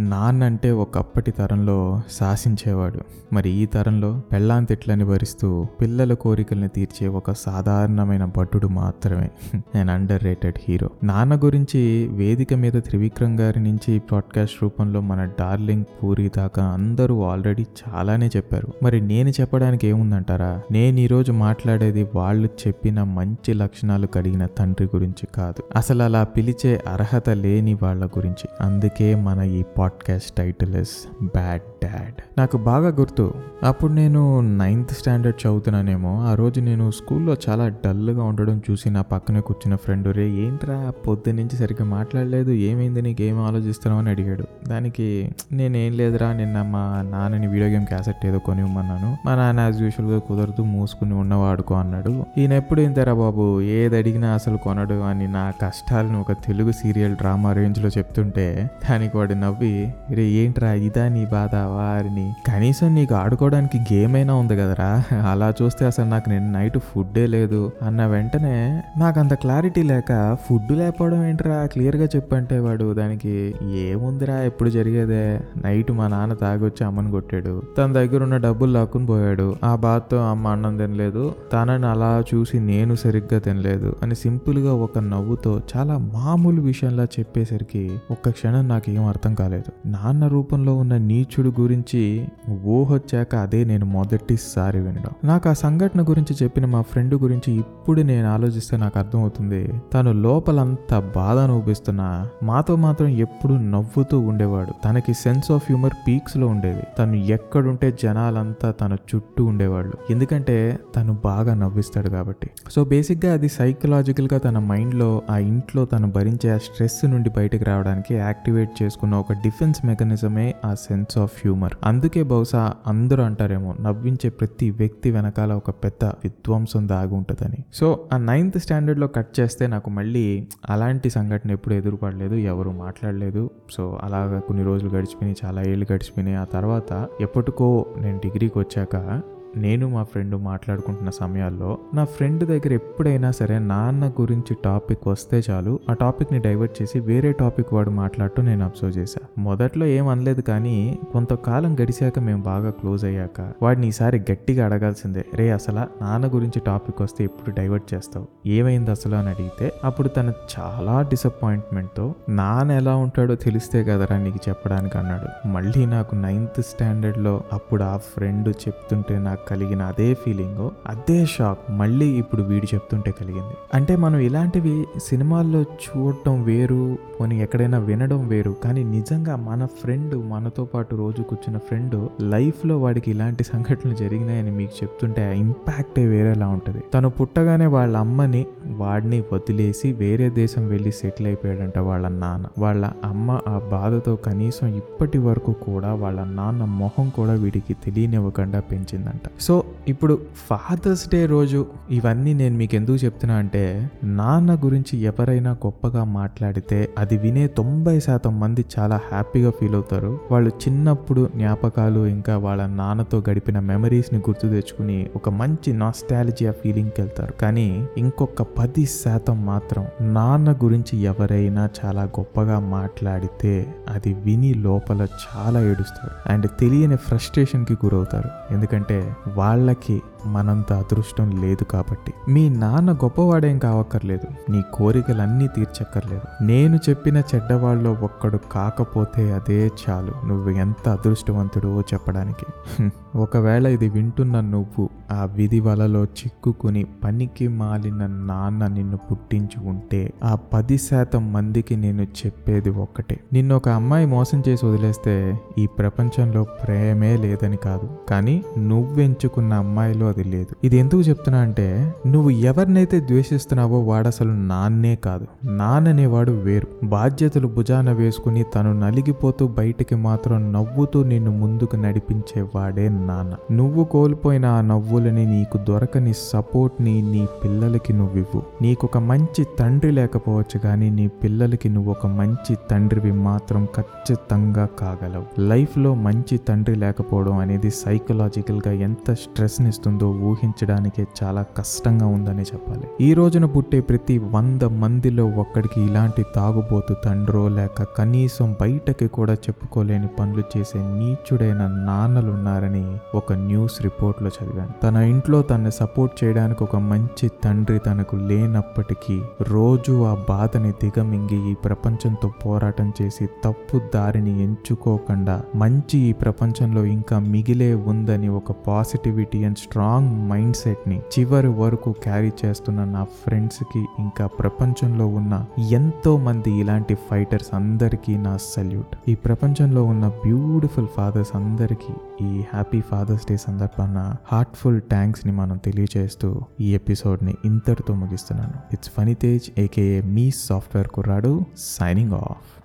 నాన్న అంటే ఒకప్పటి తరంలో శాసించేవాడు. మరి ఈ తరంలో పెళ్ళాం తిట్లని భరిస్తూ పిల్లల కోరికల్ని తీర్చే ఒక సాధారణమైన భటుడు మాత్రమే. నేను అండర్ రేటెడ్ హీరో నాన్న గురించి వేదిక మీద త్రివిక్రమ్ గారి నుంచి పాడ్కాస్ట్ రూపంలో మన డార్లింగ్ పూరి దాకా అందరూ ఆల్రెడీ చాలానే చెప్పారు. మరి నేను చెప్పడానికి ఏముందంటారా? నేను ఈరోజు మాట్లాడేది వాళ్ళు చెప్పిన మంచి లక్షణాలు కలిగిన తండ్రి గురించి కాదు. అసలు అలా పిలిచే అర్హత లేని వాళ్ళ గురించి. అందుకే మన ఈ podcast title is bad dad. నాకు బాగా గుర్తు. అప్పుడు నేను నైన్త్ స్టాండర్డ్ చదువుతున్నానేమో. ఆ రోజు నేను స్కూల్లో చాలా డల్గా ఉండడం చూసి నా పక్కనే కూర్చున్న ఫ్రెండ్ రే ఏంట్రా పొద్దు నుంచి సరిగ్గా మాట్లాడలేదు? ఏమైంది? నీకు ఏం ఆలోచిస్తున్నావు? అని అడిగాడు. దానికి నేనేం లేదురా నిన్న మా నాన్నని వీడియో గేమ్ క్యాసెట్ ఏదో కొని ఇవ్వమన్నాను మా నాన్న యాజ్ యూజువల్గా కుదరదు మూసుకుని ఉన్నవాడుకో అన్నాడు. ఈయన ఎప్పుడు ఇంతరా బాబు? ఏది అడిగినా అసలు కొనడు అని నా కష్టాలను ఒక తెలుగు సీరియల్ డ్రామా రేంజ్లో చెప్తుంటే దానికి వాడు నవ్వి రే ఏంట్రా ఇదా నీ బాధ? వారిని కనీసం నీకు ఆడుకోవడానికి గేమ్ అయినా ఉంది కదరా. అలా చూస్తే అసలు నాకు నేను నైట్ ఫుడ్డే లేదు అన్న వెంటనే నాకు అంత క్లారిటీ లేక ఫుడ్ లేకపోవడం ఏంట్రా? క్లియర్గా చెప్పంటే వాడు దానికి ఏముందిరా ఎప్పుడు జరిగేదే? నైట్ మా నాన్న తాగొచ్చి అమ్మని కొట్టాడు. తన దగ్గర ఉన్న డబ్బులు లాక్కుని పోయాడు. ఆ బాధతో అమ్మ అన్నం తినలేదు. తనని అలా చూసి నేను సరిగ్గా తినలేదు అని సింపుల్గా ఒక నవ్వుతో చాలా మామూలు విషయంలా చెప్పేసరికి ఒక్క క్షణం నాకు ఏం అర్థం కాలేదు. నాన్న రూపంలో ఉన్న నీచుడు గురించి ఊహొచ్చాక అదే నేను మొదటిసారి వినడం. నాకు ఆ సంఘటన గురించి చెప్పిన మా ఫ్రెండ్ గురించి ఇప్పుడు నేను ఆలోచిస్తే నాకు అర్థమవుతుంది. తను లోపలంత బాధ అనుభవిస్తున్నా. మాతో మాత్రం ఎప్పుడు నవ్వుతూ ఉండేవాడు. తనకి సెన్స్ ఆఫ్ హ్యూమర్ పీక్స్లో ఉండేది. తను ఎక్కడుంటే జనాలంతా తన చుట్టూ ఉండేవాళ్ళు. ఎందుకంటే తను బాగా నవ్విస్తాడు కాబట్టి. సో బేసిక్గా అది సైకలాజికల్గా తన మైండ్లో ఆ ఇంట్లో తను భరించే ఆ స్ట్రెస్ నుండి బయటకు రావడానికి యాక్టివేట్ చేసుకున్న ఒక డిఫెన్స్ మెకానిజమే ఆ సెన్స్ ఆఫ్ హ్యూమర్. అందుకే బహుశా అందరూ అంటారేమో నవ్వించే ప్రతి వ్యక్తి వెనకాల ఒక పెద్ద విధ్వంసం దాగి ఉంటుందని. సో ఆ నైన్త్ స్టాండర్డ్లో కట్ చేస్తే నాకు మళ్ళీ అలాంటి సంఘటన ఎప్పుడు ఎదురుపడలేదు ఎవరు మాట్లాడలేదు. సో అలాగా కొన్ని రోజులు గడిచిపోయినాయి చాలా ఏళ్ళు గడిచిపోయినాయి. ఆ తర్వాత ఎప్పటికో నేను డిగ్రీకి వచ్చాక నేను మా ఫ్రెండ్ మాట్లాడుకుంటున్న సమయాల్లో నా ఫ్రెండ్ దగ్గర ఎప్పుడైనా సరే నాన్న గురించి టాపిక్ వస్తే చాలు ఆ టాపిక్ని డైవర్ట్ చేసి వేరే టాపిక్ వాడు మాట్లాడటం నేను అబ్జర్వ్ చేశా. మొదట్లో ఏం అనలేదు కానీ కొంతకాలం గడిచాక మేము బాగా క్లోజ్ అయ్యాక వాడిని ఈసారి గట్టిగా అడగాల్సిందే రే అసలు నాన్న గురించి టాపిక్ వస్తే ఎప్పుడు డైవర్ట్ చేస్తావు? ఏమైంది అసలు? అని అడిగితే అప్పుడు తను చాలా డిసప్పాయింట్మెంట్తో నాన్న ఎలా ఉంటాడో తెలిస్తే కదరా నీకు చెప్పడానికి అన్నాడు. మళ్ళీ నాకు నైన్త్ స్టాండర్డ్లో అప్పుడు ఆ ఫ్రెండ్ చెప్తుంటే నాకు కలిగిన అదే ఫీలింగ్ అదే షాక్ మళ్ళీ ఇప్పుడు వీడు చెప్తుంటే కలిగింది. అంటే మనం ఇలాంటివి సినిమాల్లో చూడటం వేరు పోనీ ఎక్కడైనా వినడం వేరు కానీ నిజంగా మన ఫ్రెండ్ మనతో పాటు రోజు కూర్చున్న ఫ్రెండ్ లైఫ్లో వాడికి ఇలాంటి సంఘటనలు జరిగినాయని మీకు చెప్తుంటే ఆ ఇంపాక్టే వేరేలా ఉంటుంది. తను పుట్టగానే వాళ్ళ అమ్మని వాడిని వదిలేసి వేరే దేశం వెళ్ళి సెటిల్ అయిపోయాడంట వాళ్ళ నాన్న. వాళ్ళ అమ్మ ఆ బాధతో కనీసం ఇప్పటి వరకు కూడా వాళ్ళ నాన్న మొహం కూడా వీడికి తెలియనివ్వకుండా పెంచిందంట. సో ఇప్పుడు ఫాదర్స్ డే రోజు ఇవన్నీ నేను మీకు ఎందుకు చెప్తున్నా అంటే నాన్న గురించి ఎవరైనా గొప్పగా మాట్లాడితే అది వినే తొంభై శాతం మంది చాలా హ్యాపీగా ఫీల్ అవుతారు. వాళ్ళు చిన్నప్పుడు జ్ఞాపకాలు ఇంకా వాళ్ళ నాన్నతో గడిపిన మెమరీస్ని గుర్తు తెచ్చుకుని ఒక మంచి నాస్టాలజియా ఫీలింగ్కి వెళ్తారు కానీ ఇంకొక పది శాతం మాత్రం నాన్న గురించి ఎవరైనా చాలా గొప్పగా మాట్లాడితే అది విని లోపల చాలా ఏడుస్తారు. అండ్ తెలియని ఫ్రస్ట్రేషన్కి గురవుతారు. ఎందుకంటే వాళ్ళ వాళ్ళకి మనంత అదృష్టం లేదు కాబట్టి. మీ నాన్న గొప్పవాడేం కావక్కర్లేదు. నీ కోరికలన్నీ తీర్చక్కర్లేదు. నేను చెప్పిన చెడ్డవాళ్ళలో ఒక్కడు కాకపోతే అదే చాలు. నువ్వు ఎంత అదృష్టవంతుడో చెప్పడానికి. ఒకవేళ ఇది వింటున్న నువ్వు ఆ విధి వలలో చిక్కుకుని పనికి మాలిన నాన్న నిన్ను పుట్టించి ఉంటే ఆ పది శాతం మందికి నేను చెప్పేది ఒక్కటే. నిన్ను ఒక అమ్మాయి మోసం చేసి వదిలేస్తే ఈ ప్రపంచంలో ప్రేమే లేదని కాదు. కానీ నువ్వెంచుకున్న అమ్మాయిలో అది లేదు. ఇది ఎందుకు చెప్తున్నా అంటే నువ్వు ఎవరినైతే ద్వేషిస్తున్నావో వాడు అసలు నాన్నే కాదు. నాన్ననేవాడు వేరు. బాధ్యతలు భుజాన వేసుకుని తను నలిగిపోతూ బయటికి మాత్రం నవ్వుతూ నిన్ను ముందుకు నడిపించే వాడే నాన్న. నువ్వు కోల్పోయిన ఆ నవ్వులని నీకు దొరకని సపోర్ట్ని నీ పిల్లలకి నువ్వివ్వు. నీకు ఒక మంచి తండ్రి లేకపోవచ్చు కానీ నీ పిల్లలకి నువ్వు ఒక మంచి తండ్రివి మాత్రం ఖచ్చితంగా కాగలవు. లైఫ్లో మంచి తండ్రి లేకపోవడం అనేది సైకలాజికల్గా ఎంత స్ట్రెస్ ప్రశ్నిస్తుందో ఊహించడానికే చాలా కష్టంగా ఉందని చెప్పాలి. ఈ రోజున పుట్టే ప్రతి వంద మందిలో ఒక్కడికి ఇలాంటి తాగుబోతు తండ్రో లేక కనీసం బయటకి కూడా చెప్పుకోలేని పనులు చేసే నీచుడైన నాన్నలు ఉన్నారని ఒక న్యూస్ రిపోర్ట్లో చదివాను. తన ఇంట్లో తనని సపోర్ట్ చేయడానికి ఒక మంచి తండ్రి తనకు లేనప్పటికీ రోజు ఆ బాధని దిగమింగి ఈ ప్రపంచంతో పోరాటం చేసి తప్పు దారిని ఎంచుకోకుండా మంచి ఈ ప్రపంచంలో ఇంకా మిగిలే ఉందని ఒక పాజిటివిటీ అండ్ స్ట్రాంగ్ మైండ్ సెట్ని చివరి వరకు క్యారీ చేస్తున్న నా ఫ్రెండ్స్కి ఇంకా ప్రపంచంలో ఉన్న ఎంతో మంది ఇలాంటి ఫైటర్స్ అందరికీ నా సల్యూట్ ఈ ప్రపంచంలో ఉన్న బ్యూటిఫుల్ ఫాదర్స్ అందరికీ ఈ హ్యాపీ ఫాదర్స్ డే సందర్భాన హార్ట్ఫుల్ థ్యాంక్స్ని మనం తెలియజేస్తూ ఈ ఎపిసోడ్ని ఇంతటితో ముగిస్తున్నాను. It's funny Tej A K A me software కుర్రాడు సైనింగ్ ఆఫ్